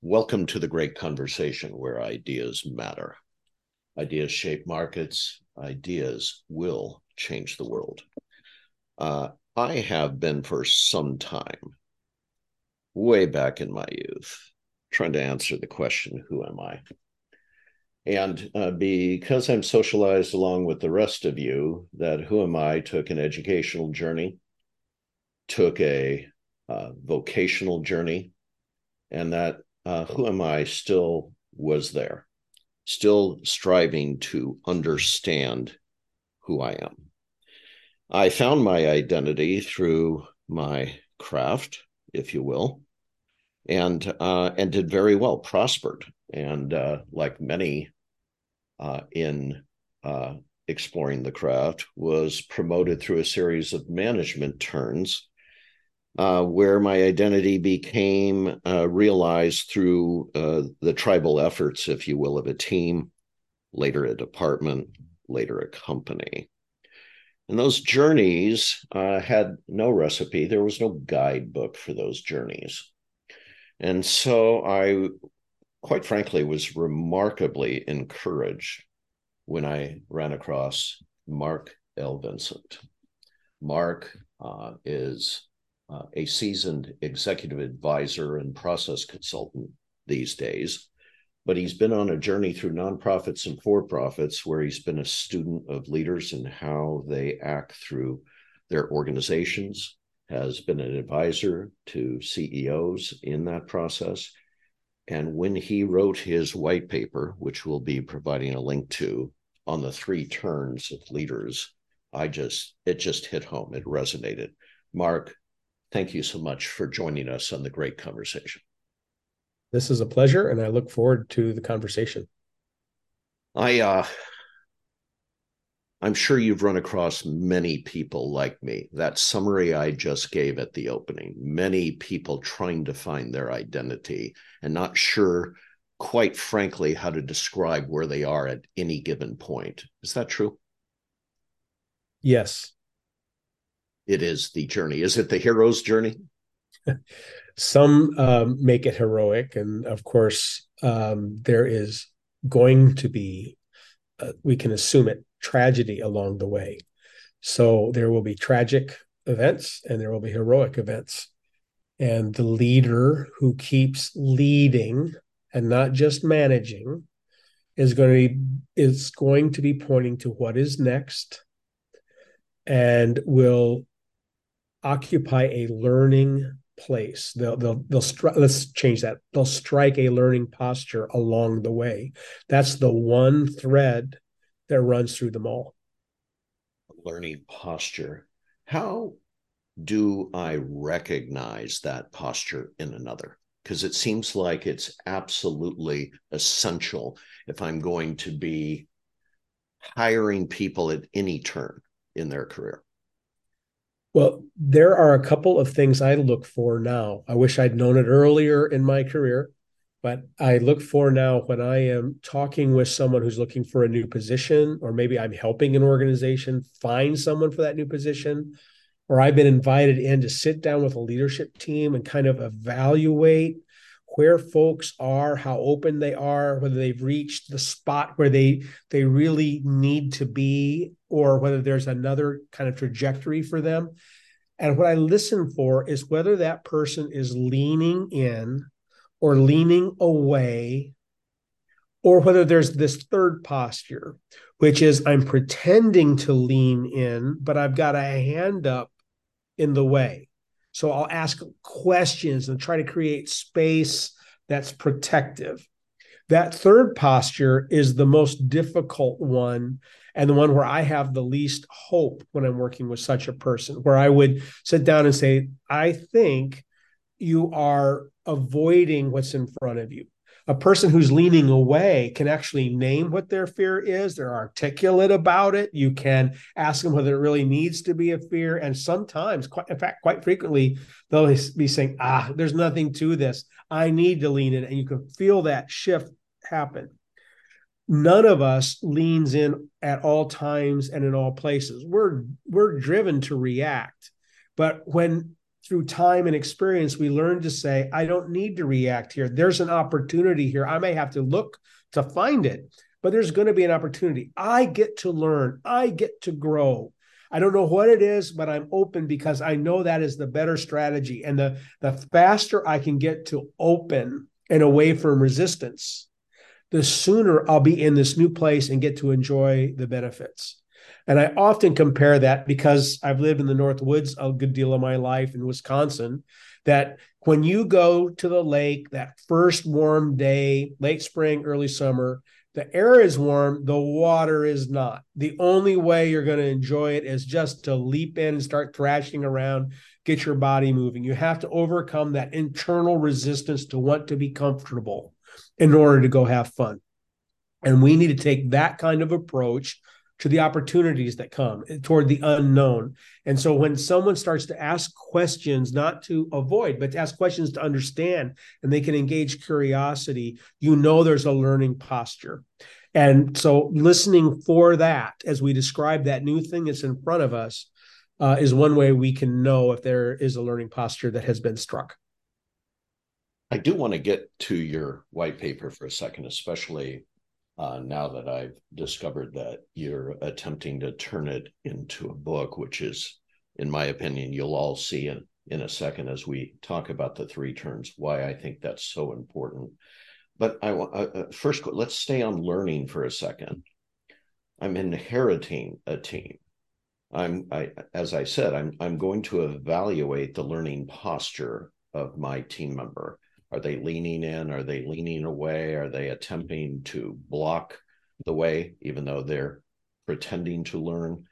Welcome to the great conversation where ideas matter. Ideas shape markets, ideas will change the world. Uh, I have been for some time, way back in my youth, trying to answer the question, Who am I? And uh, because I'm socialized along with the rest of you, that Who Am I took an educational journey, took a uh, vocational journey, and that uh, who am I still was there, still striving to understand who I am. I found my identity through my craft, if you will, and uh, and did very well, prospered, and uh, like many uh, in uh, exploring the craft, was promoted through a series of management turns uh, where my identity became uh, realized through uh, the tribal efforts, if you will, of a team, later a department, later a company. And those journeys uh, had no recipe, there was no guidebook for those journeys. And so I, quite frankly, was remarkably encouraged when I ran across Mark L. Vincent. Mark uh, is uh, a seasoned executive advisor and process consultant these days, but he's been on a journey through nonprofits and for profits where he's been a student of leaders and how they act through their organizations, has been an advisor to CEOs in that process. And when he wrote his white paper, which we'll be providing a link to on the three turns of leaders, I just, it just hit home. It resonated. Mark, Thank you so much for joining us on the great conversation. This is a pleasure, and I look forward to the conversation. I, uh, I'm sure you've run across many people like me. That summary I just gave at the opening, many people trying to find their identity and not sure, quite frankly, how to describe where they are at any given point. Is that true? Yes it is the journey. Is it the hero's journey? Some um, make it heroic, and of course, um, there is going to be, uh, we can assume it, tragedy along the way. So there will be tragic events and there will be heroic events. And the leader who keeps leading and not just managing is going to be is going to be pointing to what is next and will occupy a learning place. They'll they'll they'll stri- let's change that. They'll strike a learning posture along the way. That's the one thread that runs through them all. Learning posture. How do I recognize that posture in another? Because it seems like it's absolutely essential if I'm going to be hiring people at any turn in their career. Well, there are a couple of things I look for now. I wish I'd known it earlier in my career, but I look for now when I am talking with someone who's looking for a new position, or maybe I'm helping an organization find someone for that new position, or I've been invited in to sit down with a leadership team and kind of evaluate where folks are, how open they are, whether they've reached the spot where they they really need to be, or whether there's another kind of trajectory for them. And what I listen for is whether that person is leaning in or leaning away, or whether there's this third posture, which is I'm pretending to lean in, but I've got a hand up in the way. So I'll ask questions and try to create space that's protective. That third posture is the most difficult one and the one where I have the least hope when I'm working with such a person, where I would sit down and say, I think you are avoiding what's in front of you a person who's leaning away can actually name what their fear is. They're articulate about it. You can ask them whether it really needs to be a fear. And sometimes, quite, in fact, quite frequently, they'll be saying, ah, there's nothing to this. I need to lean in. And you can feel that shift happen. None of us leans in at all times and in all places. We're we're driven to react. But when through time and experience, we learn to say, I don't need to react here. There's an opportunity here. I may have to look to find it, but there's going to be an opportunity. I get to learn, I get to grow. I don't know what it is, but I'm open because I know that is the better strategy. And the, the faster I can get to open and away from resistance, the sooner I'll be in this new place and get to enjoy the benefits. And I often compare that because I've lived in the North Woods a good deal of my life in Wisconsin. That when you go to the lake that first warm day, late spring, early summer, the air is warm, the water is not. The only way you're going to enjoy it is just to leap in and start thrashing around, get your body moving. You have to overcome that internal resistance to want to be comfortable in order to go have fun. And we need to take that kind of approach to the opportunities that come toward the unknown. And so when someone starts to ask questions, not to avoid, but to ask questions to understand, and they can engage curiosity, you know there's a learning posture. And so listening for that as we describe that new thing that's in front of us uh, is one way we can know if there is a learning posture that has been struck. I do want to get to your white paper for a second, especially uh, now that I've discovered that you're attempting to turn it into a book, which is, in my opinion, you'll all see in, in a second as we talk about the three turns, why I think that's so important. But I uh, uh, first, let's stay on learning for a second. I'm inheriting a team. I'm, I, as I said, I'm, I'm going to evaluate the learning posture of my team member. Are they leaning in? Are they leaning away? Are they attempting to block the way, even though they're pretending to learn?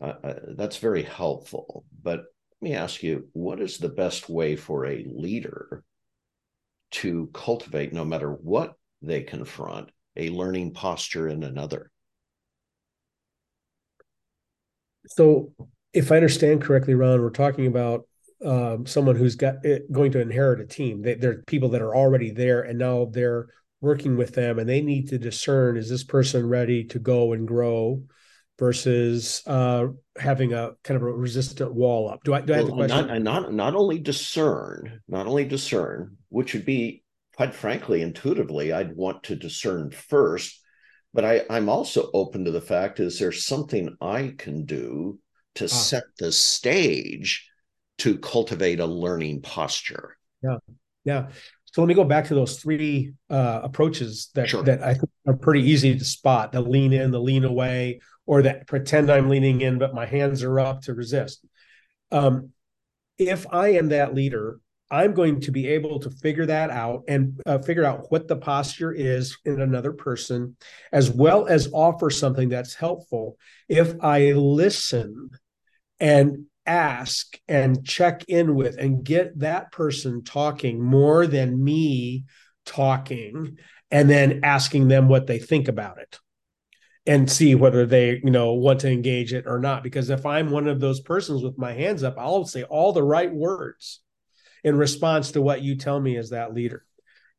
Uh, uh, that's very helpful. But let me ask you what is the best way for a leader to cultivate, no matter what they confront, a learning posture in another? So, if I understand correctly, Ron, we're talking about um, someone who's got it, eh, going to inherit a team. They, they're people that are already there, and now they're working with them, and they need to discern: is this person ready to go and grow, versus uh, having a kind of a resistant wall up? Do I do I have the question? Not, not not only discern, not only discern, which would be quite frankly, intuitively, I'd want to discern first. But I, I'm also open to the fact: is there something I can do to ah. set the stage? To cultivate a learning posture. Yeah. Yeah. So let me go back to those three uh, approaches that sure. that I think are pretty easy to spot: the lean in, the lean away, or that pretend I'm leaning in, but my hands are up to resist. Um, if I am that leader, I'm going to be able to figure that out and uh, figure out what the posture is in another person, as well as offer something that's helpful. If I listen and ask and check in with and get that person talking more than me talking and then asking them what they think about it and see whether they you know want to engage it or not. Because if i'm one of those persons with my hands up i'll say all the right words in response to what you tell me as that leader.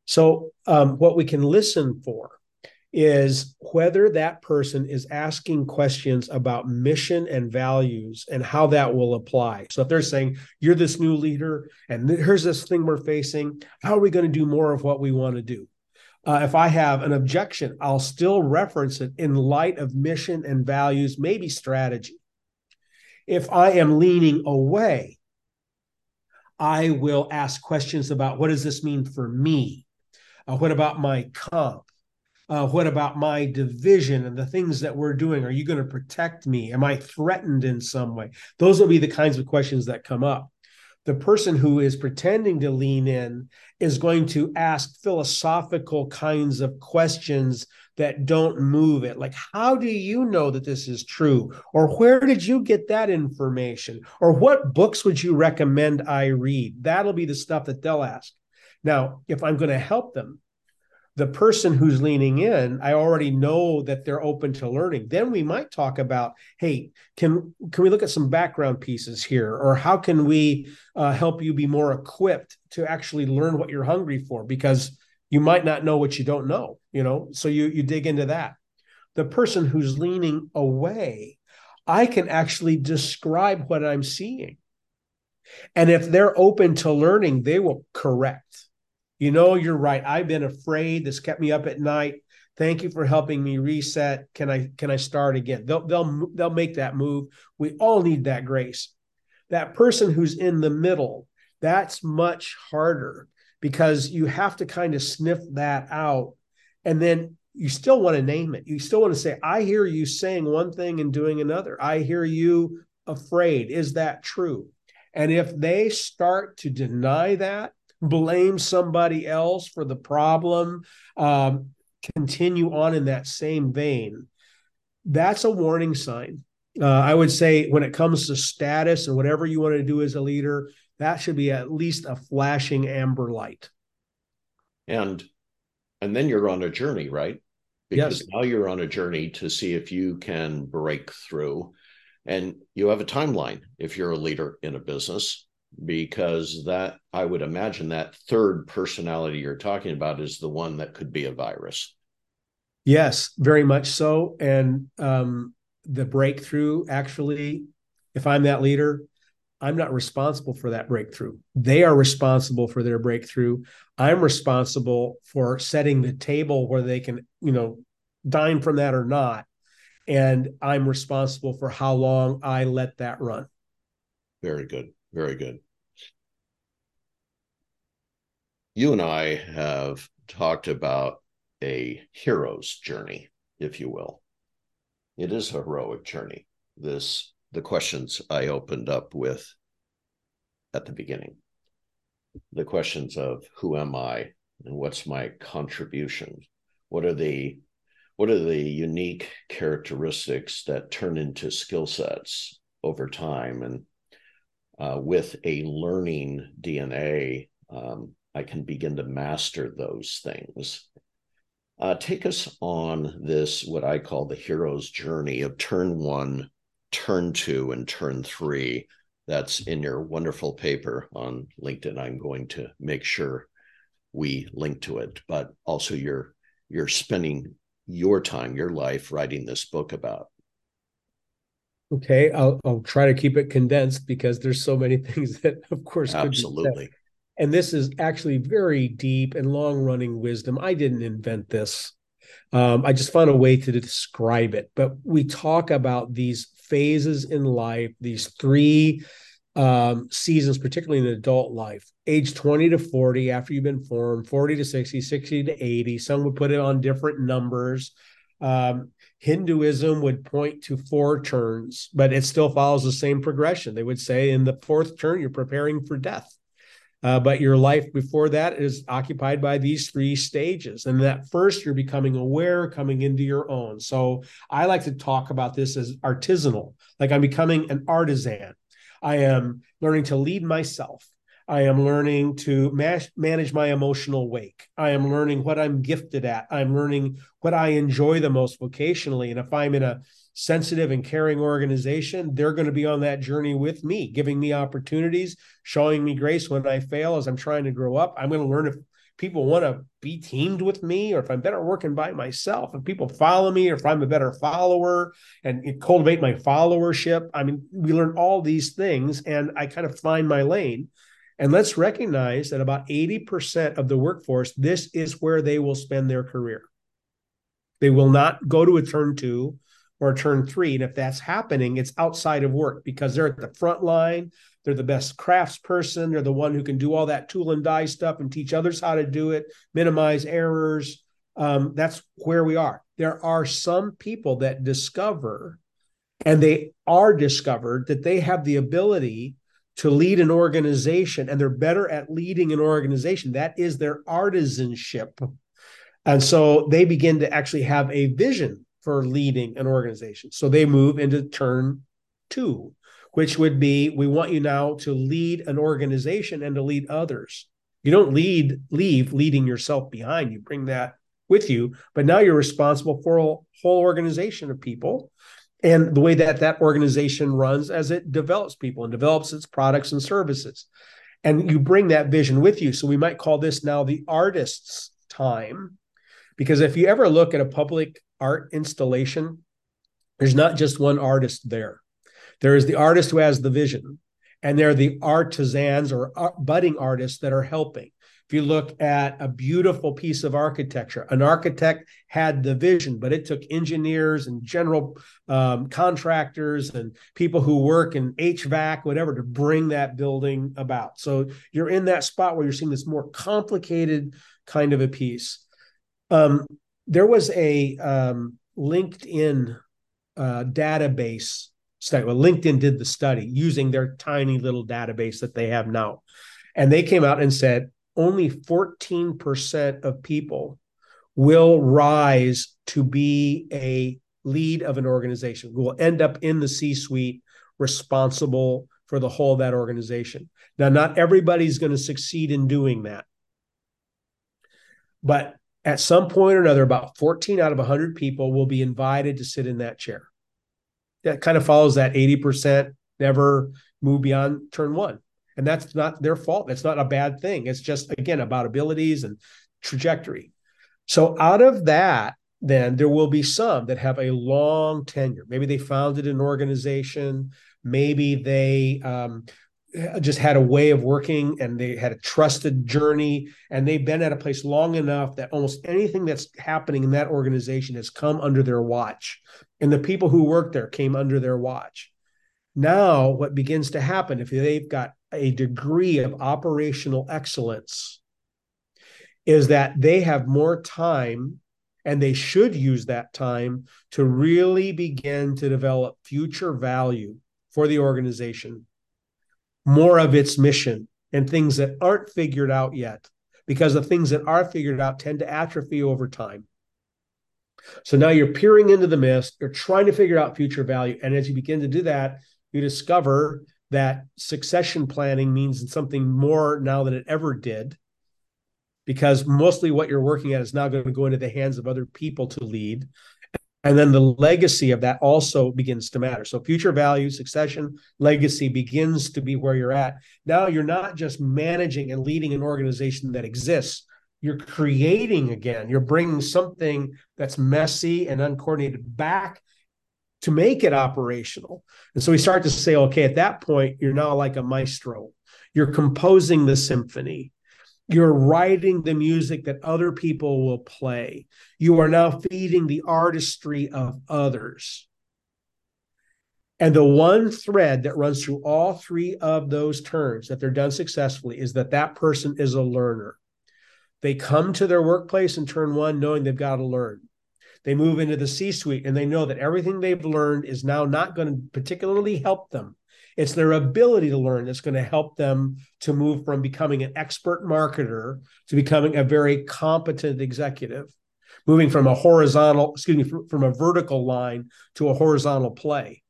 So um, what we can listen for is whether that person is asking questions about mission and values and how that will apply. So if they're saying, you're this new leader and here's this thing we're facing, how are we going to do more of what we want to do? Uh, if I have an objection, I'll still reference it in light of mission and values, maybe strategy. If I am leaning away, I will ask questions about what does this mean for me? Uh, what about my comp? Uh, what about my division and the things that we're doing? Are you going to protect me? Am I threatened in some way? Those will be the kinds of questions that come up. The person who is pretending to lean in is going to ask philosophical kinds of questions that don't move it. Like, how do you know that this is true? Or where did you get that information? Or what books would you recommend I read? That'll be the stuff that they'll ask. Now, if I'm going to help them, the person who's leaning in i already know that they're open to learning. Then we might talk about hey can can we look at some background pieces here? Or how can we uh, help you be more equipped to actually learn what you're hungry for? Because you might not know what you don't know you know? So you you dig into that. The person who's leaning away i can actually describe what i'm seeing. And if they're open to learning, they will correct. You know, you're right. I've been afraid. This kept me up at night. Thank you for helping me reset. Can I can I start again? They'll they'll they'll make that move. We all need that grace. That person who's in the middle, that's much harder because you have to kind of sniff that out and then you still want to name it. You still want to say, I hear you saying one thing and doing another. I hear you afraid. Is that true? And if they start to deny that, blame somebody else for the problem, um, continue on in that same vein, that's a warning sign. Uh, I would say when it comes to status and whatever you want to do as a leader, that should be at least a flashing amber light. And and then you're on a journey, right? Because yes. now you're on a journey to see if you can break through. And you have a timeline if you're a leader in a business, because that I would imagine that third personality you're talking about is the one that could be a virus. Yes, very much so. And um, the breakthrough actually, if I'm that leader, I'm not responsible for that breakthrough. They are responsible for their breakthrough. I'm responsible for setting the table where they can, you know, dine from that or not. And I'm responsible for how long I let that run. Very good. Very good. You and I have talked about a hero's journey, if you will. It is a heroic journey. This the questions I opened up with at the beginning. The questions of who am I and what's my contribution? What are the what are the unique characteristics that turn into skill sets over time? And uh, with a learning DNA, um, I can begin to master those things. Uh, take us on this, what I call the hero's journey of turn one turn two and turn three. That's in your wonderful paper on linkedin. I'm going to make sure we link to it but also you're you're spending your time your life writing this book about. Okay i'll, I'll try to keep it condensed because there's so many things that of course absolutely and this is actually very deep and long running wisdom i didn't invent this um, I just found a way to describe it. But we talk about these phases in life, these three um, seasons, particularly in adult life, age 20 to 40 after you've been formed, 40 to 60, 60 to 80. Some would put it on different numbers. Um, Hinduism would point to four turns, but it still follows the same progression. They would say in the fourth turn, you're preparing for death. Uh, but your life before that is occupied by these three stages. And that first, you're becoming aware, coming into your own. So I like to talk about this as artisanal, like I'm becoming an artisan. I am learning to lead myself. I am learning to ma- manage my emotional wake. I am learning what I'm gifted at. I'm learning what I enjoy the most vocationally. And if I'm in a sensitive and caring organization, they're going to be on that journey with me, giving me opportunities, showing me grace when I fail as I'm trying to grow up. I'm going to learn if people want to be teamed with me or if I'm better working by myself, if people follow me or if I'm a better follower and cultivate my followership. I mean, we learn all these things and I kind of find my lane. And let's recognize that about 80% of the workforce, this is where they will spend their career. They will not go to a turn two or turn three. And if that's happening, it's outside of work because they're at the front line. They're the best crafts person. They're the one who can do all that tool and die stuff and teach others how to do it, minimize errors. Um, that's where we are. There are some people that discover, and they are discovered that they have the ability to lead an organization and they're better at leading an organization. That is their artisanship. And so they begin to actually have a vision for leading an organization. So they move into turn two, which would be we want you now to lead an organization and to lead others. You don't lead, leave leading yourself behind. You bring that with you, but now you're responsible for a whole organization of people and the way that that organization runs as it develops people and develops its products and services. And you bring that vision with you. So we might call this now the artist's time. Because if you ever look at a public art installation, there's not just one artist there. There is the artist who has the vision, and they're the artisans or budding artists that are helping. If you look at a beautiful piece of architecture, an architect had the vision, but it took engineers and general um, contractors and people who work in HVAC, whatever, to bring that building about. So you're in that spot where you're seeing this more complicated kind of a piece. Um, there was a um, LinkedIn uh, database study. Well, LinkedIn did the study using their tiny little database that they have now. And they came out and said only 14% of people will rise to be a lead of an organization, will end up in the C suite responsible for the whole of that organization. Now, not everybody's going to succeed in doing that. But at some point or another, about 14 out of 100 people will be invited to sit in that chair. That kind of follows that 80% never move beyond turn one. And that's not their fault. That's not a bad thing. It's just again about abilities and trajectory. So out of that then there will be some that have a long tenure. Maybe they founded an organization. Maybe they um, Uh, just had a way of working and they had a trusted journey and they've been at a place long enough that almost anything that's happening in that organization has come under their watch. And the people who work there came under their watch. Now what begins to happen if they've got a degree of operational excellence is that they have more time and they should use that time to really begin to develop future value for the organization, more of its mission, and things that aren't figured out yet, because the things that are figured out tend to atrophy over time. So now you're peering into the mist, you're trying to figure out future value. And as you begin to do that, you discover that succession planning means something more now than it ever did because mostly what you're working at is now going to go into the hands of other people to lead and then the legacy of that also begins to matter so future value succession legacy begins to be where you're at now you're not just managing and leading an organization that exists you're creating again you're bringing something that's messy and uncoordinated back to make it operational. And so we start to say, okay, at that point, you're now like a maestro. You're composing the symphony. You're writing the music that other people will play. You are now feeding the artistry of others. And the one thread that runs through all three of those turns that they're done successfully is that that person is a learner. They come to their workplace in turn one knowing they've got to learn. They move into the C suite and they know that everything they've learned is now not going to particularly help them. It's their ability to learn that's going to help them to move from becoming an expert marketer to becoming a very competent executive, moving from a horizontal, excuse me, from a vertical line to a horizontal play.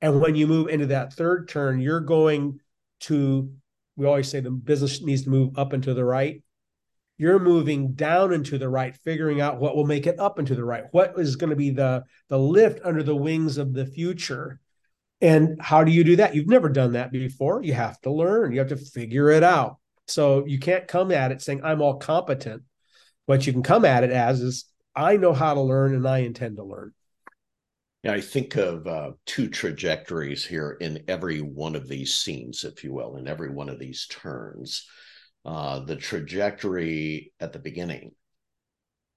And when you move into that third turn, you're going to, we always say the business needs to move up and to the right. You're moving down into the right figuring out what will make it up into the right. What is going to be the the lift under the wings of the future and how do you do that? You've never done that before. You have to learn. You have to figure it out. So you can't come at it saying i'm all competent. What you can come at it as is i know how to learn and i intend to learn. Yeah, I think of uh, two trajectories here in every one of these scenes, if you will, in every one of these turns. Uh, the trajectory at the beginning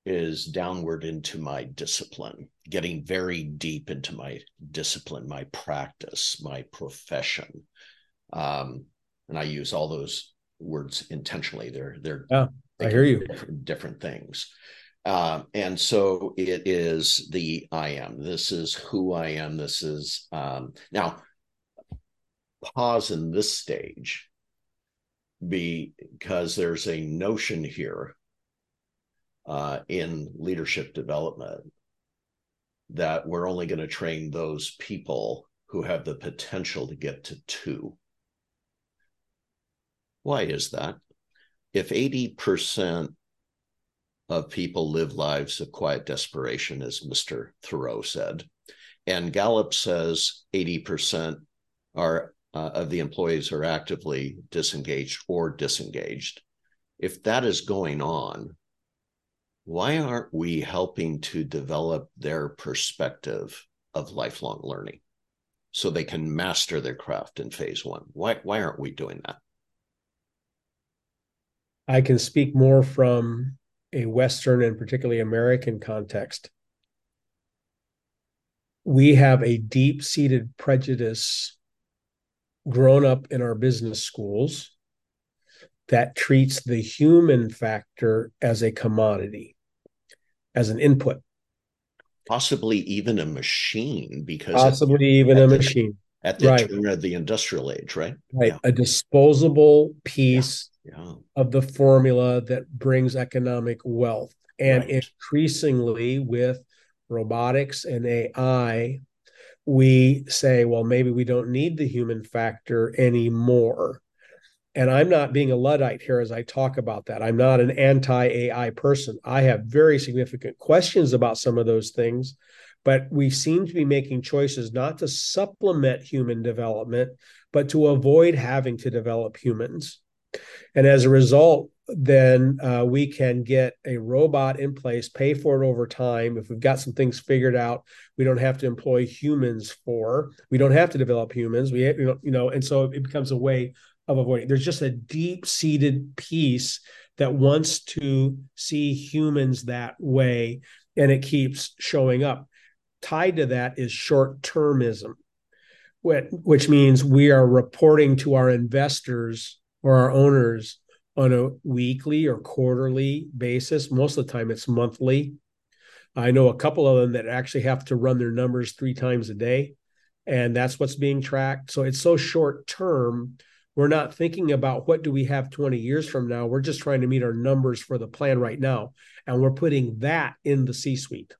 is downward into my discipline, getting very deep into my discipline, my practice, my profession. Um, and I use all those words intentionally. They're they're I hear you. Different, different things. Uh, and so it is the I am. This is who I am. This is um, now pause in this stage because there's a notion here uh, in leadership development that we're only going to train those people who have the potential to get to two. Why is that? If 80% of people live lives of quiet desperation, as Mr. Thoreau said, and Gallup says 80% are uh, of the employees are actively disengaged or disengaged. If that is going on, why aren't we helping to develop their perspective of lifelong learning? so they can master their craft in phase one. Why why aren't we doing that? I can speak more from a Western and particularly American context. We have a deep seated prejudice grown up in our business schools that treats the human factor as a commodity, as an input. Possibly even a machine, because possibly at, even a machine at the right. turn of the industrial age, right? Right. Yeah. A disposable piece yeah. Yeah. of the formula that brings economic wealth. And right. increasingly with robotics and AI, we say, well, maybe we don't need the human factor anymore. And I'm not being a Luddite here as I talk about that. I'm not an anti AI person. I have very significant questions about some of those things, but we seem to be making choices not to supplement human development, but to avoid having to develop humans. And as a result, then uh, we can get a robot in place, pay for it over time. If we've got some things figured out, we don't have to employ humans for. We don't have to develop humans. We, you know, and so it becomes a way of avoiding. There's just a deep seated piece that wants to see humans that way, and it keeps showing up. Tied to that is short termism, which means we are reporting to our investors or our owners on a weekly or quarterly basis. Most of the time, it's monthly. I know a couple of them that actually have to run their numbers three times a day, and that's what's being tracked. So it's so short term. We're not thinking about what do we have 20 years from now. We're just trying to meet our numbers for the plan right now, and we're putting that in the C-suite.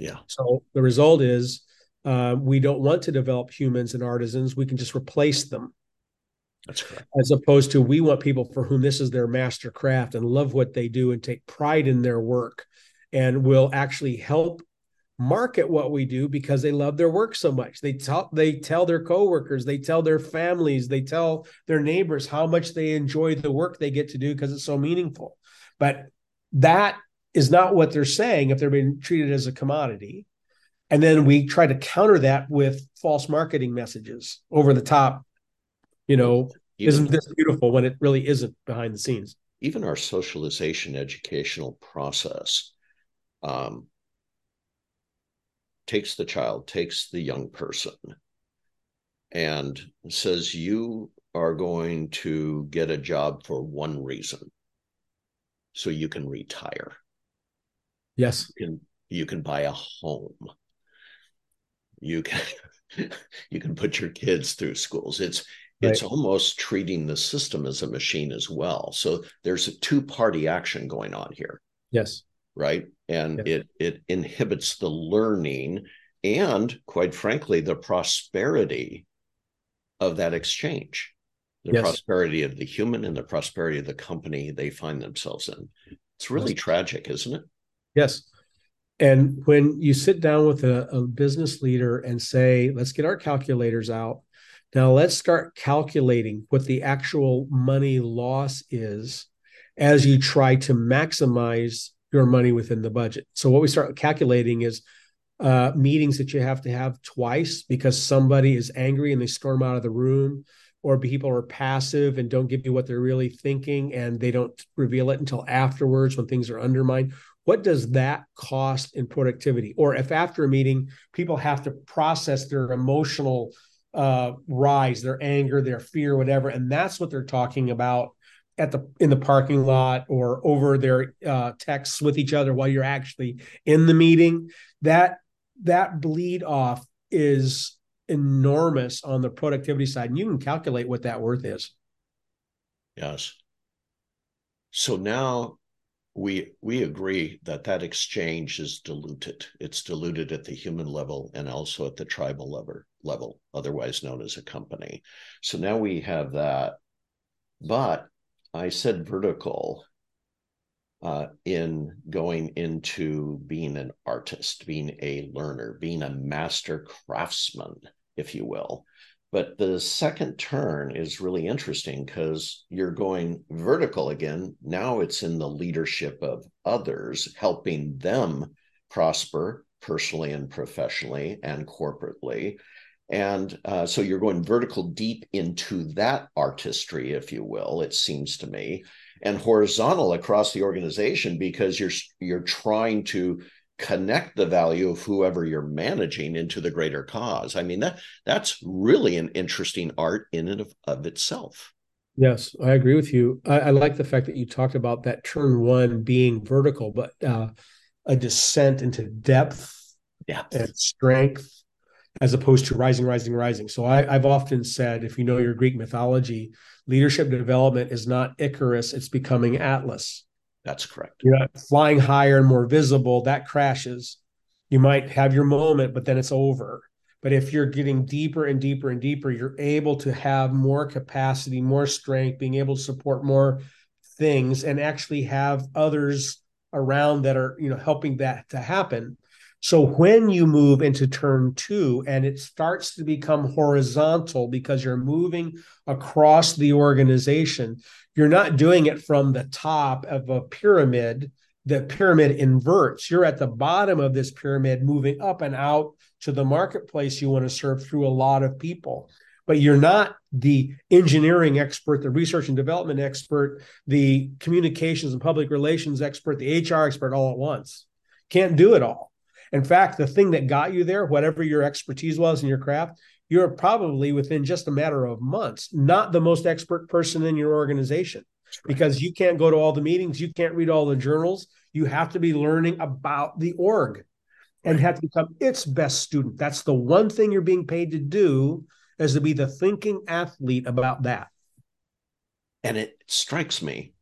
Yeah. So the result is uh, we don't want to develop humans and artisans. We can just replace them. That's correct. As opposed to we want people for whom this is their master craft and love what they do and take pride in their work and will actually help market what we do because they love their work so much. They tell they tell their coworkers, they tell their families, they tell their neighbors how much they enjoy the work they get to do because it's so meaningful. But that is not what they're saying if they're being treated as a commodity. And then we try to counter that with false marketing messages over the top you know isn't this beautiful when it really isn't behind the scenes even our socialization educational process um, takes the child takes the young person and says you are going to get a job for one reason so you can retire yes you can, you can buy a home you can you can put your kids through schools it's it's almost treating the system as a machine as well. So there's a two party action going on here. Yes. Right. And it it inhibits the learning and quite frankly, the prosperity of that exchange, the yes. prosperity of the human and the prosperity of the company they find themselves in. It's really yes. tragic, isn't it? Yes. And when you sit down with a, a business leader and say, let's get our calculators out now let's start calculating what the actual money loss is as you try to maximize your money within the budget. So what we start calculating is uh, meetings that you have to have twice because somebody is angry and they storm out of the room, or people are passive and don't give you what they're really thinking and they don't reveal it until afterwards when things are undermined. What does that cost in productivity? Or if after a meeting, people have to process their emotional uh, rise, their anger, their fear, whatever, and that's what they're talking about at the in the parking lot or over their uh, texts with each other while you're actually in the meeting. That that bleed off is enormous on the productivity side, and you can calculate what that worth is. Yes. So now we we agree that that exchange is diluted. It's diluted at the human level and also at the tribal level level, otherwise known as a company. So now we have that. But I said vertical uh, in going into being an artist, being a learner, being a master craftsman, if you will. But the second turn is really interesting because you're going vertical again. Now it's in the leadership of others, helping them prosper personally and professionally and corporately And uh, so you're going vertical deep into that artistry, if you will, it seems to me, and horizontal across the organization because you're you're trying to connect the value of whoever you're managing into the greater cause. I mean that that's really an interesting art in and of, of itself. Yes, I agree with you. I, I, like the fact that you talked about that turn one being vertical, but uh, a descent into depth depth. and strength as opposed to rising, rising, rising. So I, have often said, if you know your Greek mythology, leadership development is not Icarus, it's becoming Atlas. That's correct. You're not flying higher and more visible, that crashes. You might have your moment, but then it's over. But if you're getting deeper and deeper and deeper, you're able to have more capacity, more strength, being able to support more things and actually have others around that are, you know, helping that to happen. So when you move into turn two and it starts to become horizontal because you're moving across the organization, you're not doing it from the top of a pyramid. The pyramid inverts. You're at the bottom of this pyramid, moving up and out to the marketplace you want to serve through a lot of people. But you're not the engineering expert, the research and development expert, the communications and public relations expert, the HR expert all at once. Can't do it all in fact, the thing that got you there, whatever your expertise was in your craft, you're probably within just a matter of months, not the most expert person in your organization because you can't go to all the meetings, you can't read all the journals. You have to be learning about the org and have to become its best student. That's the one thing you're being paid to do is to be the thinking athlete about that. And it strikes me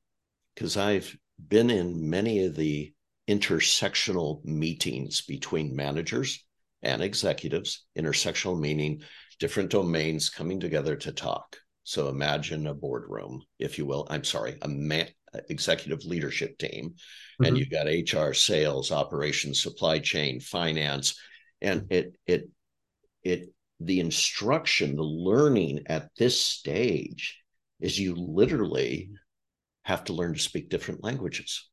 because I've been in many of the intersectional meetings between managers and executives, intersectional meaning different domains coming together to talk. So imagine a boardroom, if you will. I'm sorry, a man, executive leadership team, mm-hmm. and you've got HR, sales, operations, supply chain, finance, and it it it the instruction, the learning at this stage is you literally have to learn to speak different languages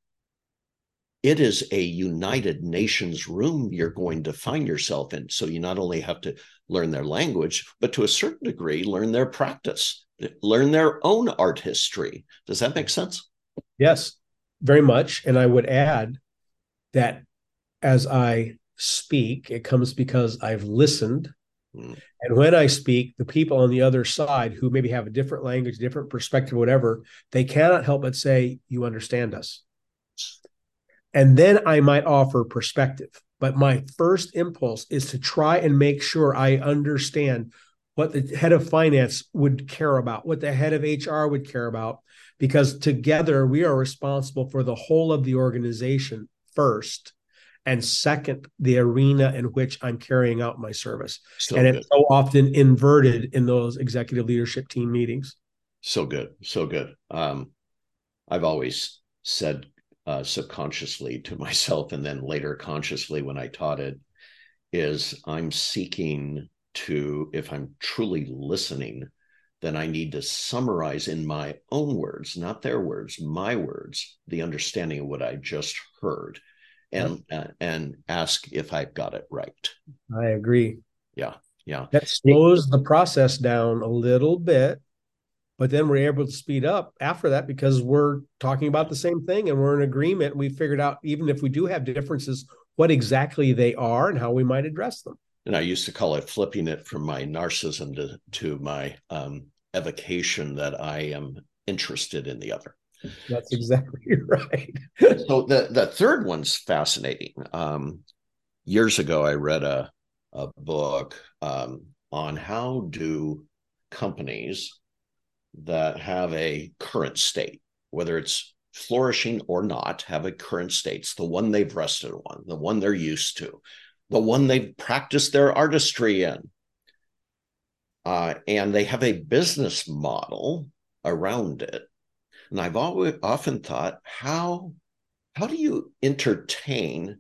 it is a United Nations room you're going to find yourself in. So you not only have to learn their language, but to a certain degree, learn their practice, learn their own art history. Does that make sense? Yes, very much. And I would add that as I speak, it comes because I've listened. Mm. And when I speak, the people on the other side who maybe have a different language, different perspective, whatever, they cannot help but say, You understand us. And then I might offer perspective. But my first impulse is to try and make sure I understand what the head of finance would care about, what the head of HR would care about, because together we are responsible for the whole of the organization first. And second, the arena in which I'm carrying out my service. So and good. it's so often inverted in those executive leadership team meetings. So good. So good. Um, I've always said uh, subconsciously to myself and then later consciously when I taught it is I'm seeking to, if I'm truly listening, then I need to summarize in my own words, not their words, my words, the understanding of what I just heard and yep. uh, and ask if I've got it right. I agree. Yeah. Yeah. That slows the process down a little bit but then we're able to speed up after that because we're talking about the same thing and we're in agreement. We figured out even if we do have differences, what exactly they are and how we might address them. And I used to call it flipping it from my narcissism to, to my um, evocation that I am interested in the other. That's exactly right. so the the third one's fascinating. Um, years ago, I read a a book um, on how do companies that have a current state, whether it's flourishing or not, have a current state. It's the one they've rested on, the one they're used to, the one they've practiced their artistry in. Uh, and they have a business model around it. And I've always often thought, how how do you entertain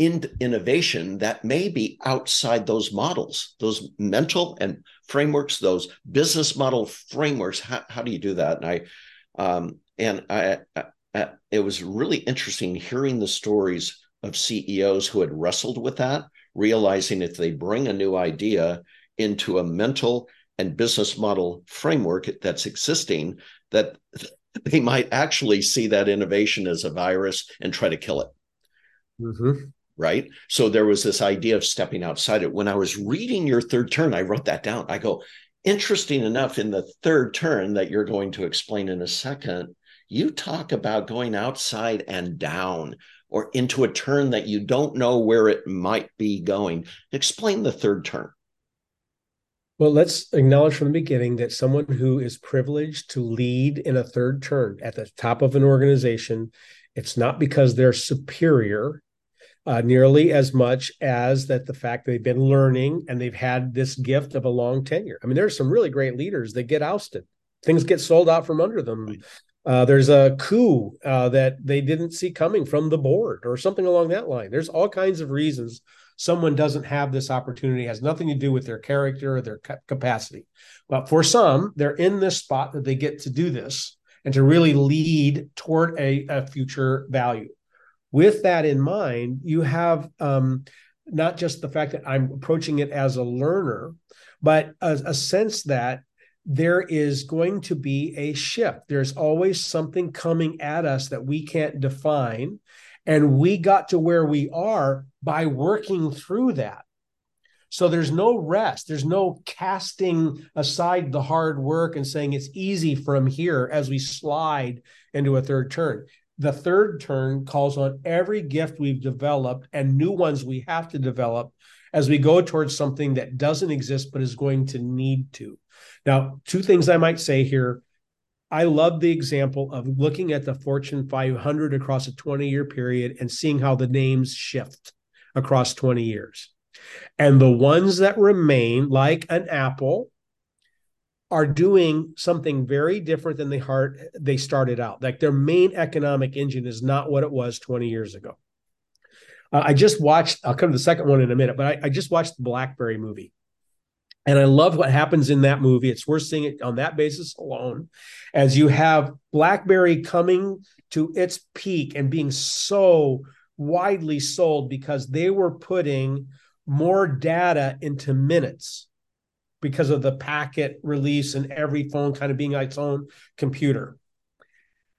in innovation that may be outside those models, those mental and frameworks, those business model frameworks. How, how do you do that? And I, um, and I, I, it was really interesting hearing the stories of CEOs who had wrestled with that, realizing if they bring a new idea, into a mental and business model framework that's existing that they might actually see that innovation as a virus and try to kill it. Mm-hmm. Right. So there was this idea of stepping outside it. When I was reading your third turn, I wrote that down. I go, interesting enough, in the third turn that you're going to explain in a second, you talk about going outside and down or into a turn that you don't know where it might be going. Explain the third turn. Well, let's acknowledge from the beginning that someone who is privileged to lead in a third turn at the top of an organization, it's not because they're superior uh, nearly as much as that the fact they've been learning and they've had this gift of a long tenure. I mean, there's some really great leaders that get ousted. Things get sold out from under them. Uh, there's a coup uh, that they didn't see coming from the board or something along that line. There's all kinds of reasons someone doesn't have this opportunity it has nothing to do with their character or their capacity but for some they're in this spot that they get to do this and to really lead toward a, a future value with that in mind you have um, not just the fact that i'm approaching it as a learner but a, a sense that there is going to be a shift. There's always something coming at us that we can't define. And we got to where we are by working through that. So there's no rest. There's no casting aside the hard work and saying it's easy from here as we slide into a third turn. The third turn calls on every gift we've developed and new ones we have to develop as we go towards something that doesn't exist but is going to need to. Now, two things I might say here I love the example of looking at the Fortune 500 across a 20 year period and seeing how the names shift across 20 years. And the ones that remain, like an Apple, are doing something very different than they heart they started out. Like their main economic engine is not what it was 20 years ago. Uh, I just watched, I'll come to the second one in a minute, but I, I just watched the Blackberry movie. And I love what happens in that movie. It's worth seeing it on that basis alone. As you have BlackBerry coming to its peak and being so widely sold because they were putting more data into minutes because of the packet release and every phone kind of being its own computer.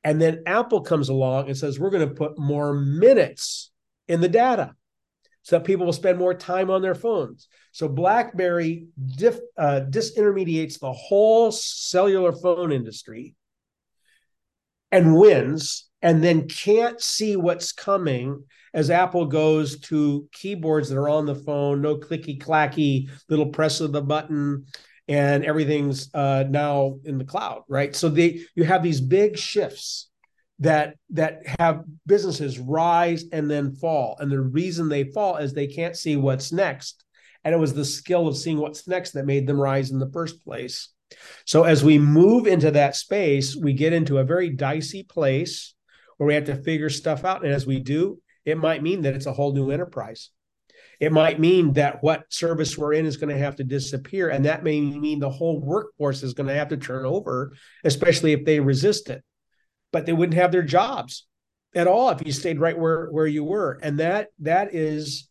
And then Apple comes along and says, we're going to put more minutes in the data so that people will spend more time on their phones. So BlackBerry diff, uh, disintermediates the whole cellular phone industry and wins, and then can't see what's coming as Apple goes to keyboards that are on the phone, no clicky clacky little press of the button, and everything's uh, now in the cloud, right? So they you have these big shifts that that have businesses rise and then fall and the reason they fall is they can't see what's next and it was the skill of seeing what's next that made them rise in the first place so as we move into that space we get into a very dicey place where we have to figure stuff out. And as we do it might mean that it's a whole new enterprise. It might mean that what service we're in is going to have to disappear and that may mean the whole workforce is going to have to turn over especially if they resist it. But they wouldn't have their jobs at all if you stayed right where where you were. And that that is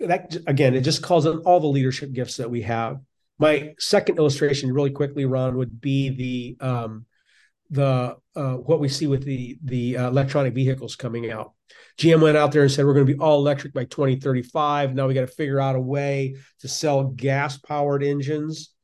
that again it just calls on all the leadership gifts that we have. My second illustration really quickly ron would be the um the uh, what we see with the the uh, electronic vehicles coming out gm went out there and said we're going to be all electric by 2035 now we got to figure out a way to sell gas powered engines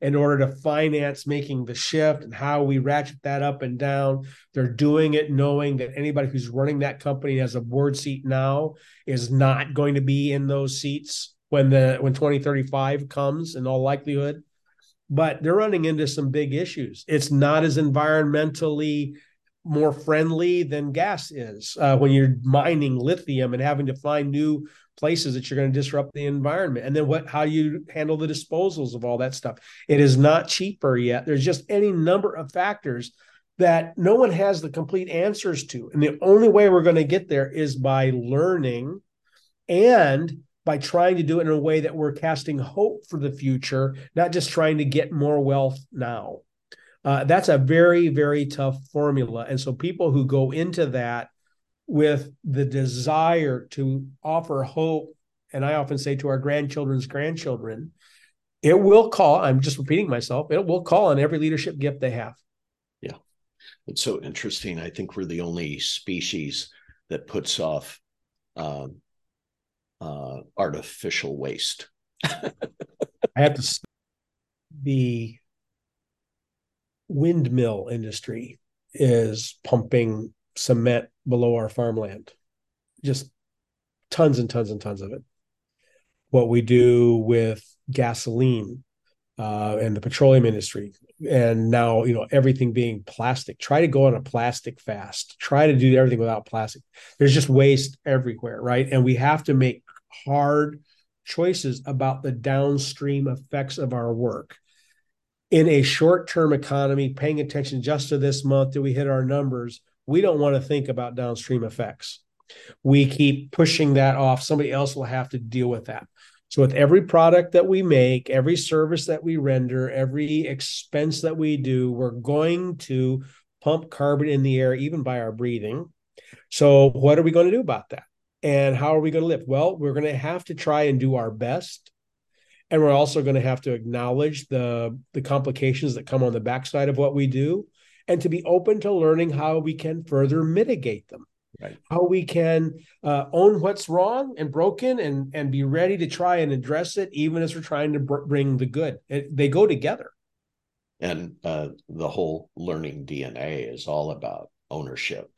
in order to finance making the shift and how we ratchet that up and down. They're doing it knowing that anybody who's running that company has a board seat now is not going to be in those seats when the when 2035 comes in all likelihood. But they're running into some big issues. It's not as environmentally more friendly than gas is uh, when you're mining lithium and having to find new places that you're going to disrupt the environment. And then what how you handle the disposals of all that stuff. It is not cheaper yet. There's just any number of factors that no one has the complete answers to. And the only way we're going to get there is by learning and by trying to do it in a way that we're casting hope for the future not just trying to get more wealth now uh, that's a very very tough formula and so people who go into that with the desire to offer hope and i often say to our grandchildren's grandchildren it will call. I'm just repeating myself. It will call on every leadership gift they have. Yeah. It's so interesting. I think we're the only species that puts off um, uh, artificial waste. I have to. The windmill industry is pumping cement below our farmland, just tons and tons and tons of it. What we do with gasoline uh, and the petroleum industry, and now you know everything being plastic. Try to go on a plastic fast. Try to do everything without plastic. There's just waste everywhere, right? And we have to make hard choices about the downstream effects of our work in a short-term economy, paying attention just to this month, do we hit our numbers? We don't want to think about downstream effects. We keep pushing that off. Somebody else will have to deal with that. So, with every product that we make, every service that we render, every expense that we do, we're going to pump carbon in the air, even by our breathing. So, what are we going to do about that? And how are we going to live? Well, we're going to have to try and do our best. And we're also going to have to acknowledge the the complications that come on the backside of what we do and to be open to learning how we can further mitigate them. Right. how we can uh, own what's wrong and broken and and be ready to try and address it even as we're trying to br- bring the good. It, they go together. And uh, the whole learning dna is all about ownership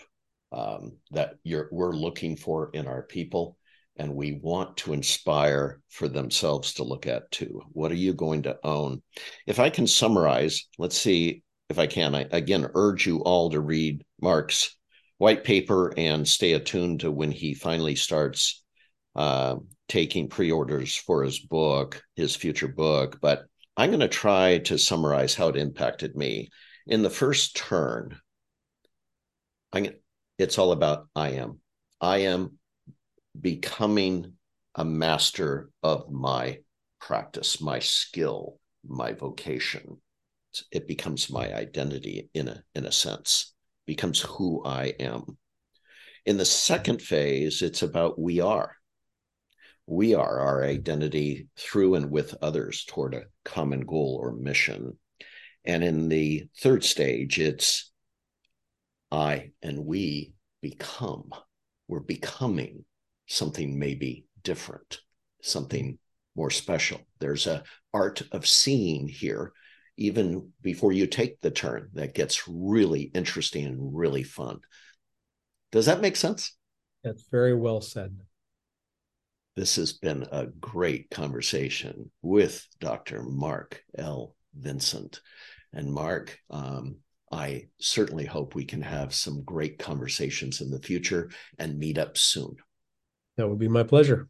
um, that we're looking for in our people and we want to inspire for themselves to look at too. What are you going to own? If I can summarize, let's see if I can. I again urge you all to read Mark's white paper and stay attuned to when he finally starts uh, taking pre-orders for his book, his future book. But I'm going to try to summarize how it impacted me. In the first turn, I, it's all about I am. I am becoming a master of my practice, my skill, my vocation. It becomes my identity in a in a sense, becomes who I am. In the second phase, it's about we are. We are our identity through and with others toward a common goal or mission. And in the third stage, it's I and we become. We're becoming something maybe different, something more special. There's a art of seeing here, even before you take the turn, that gets really interesting and really fun. Does that make sense? That's very well said. This has been a great conversation with Dr. Mark L. Vincent. And Mark, um, I certainly hope we can have some great conversations in the future and meet up soon. That would be my pleasure.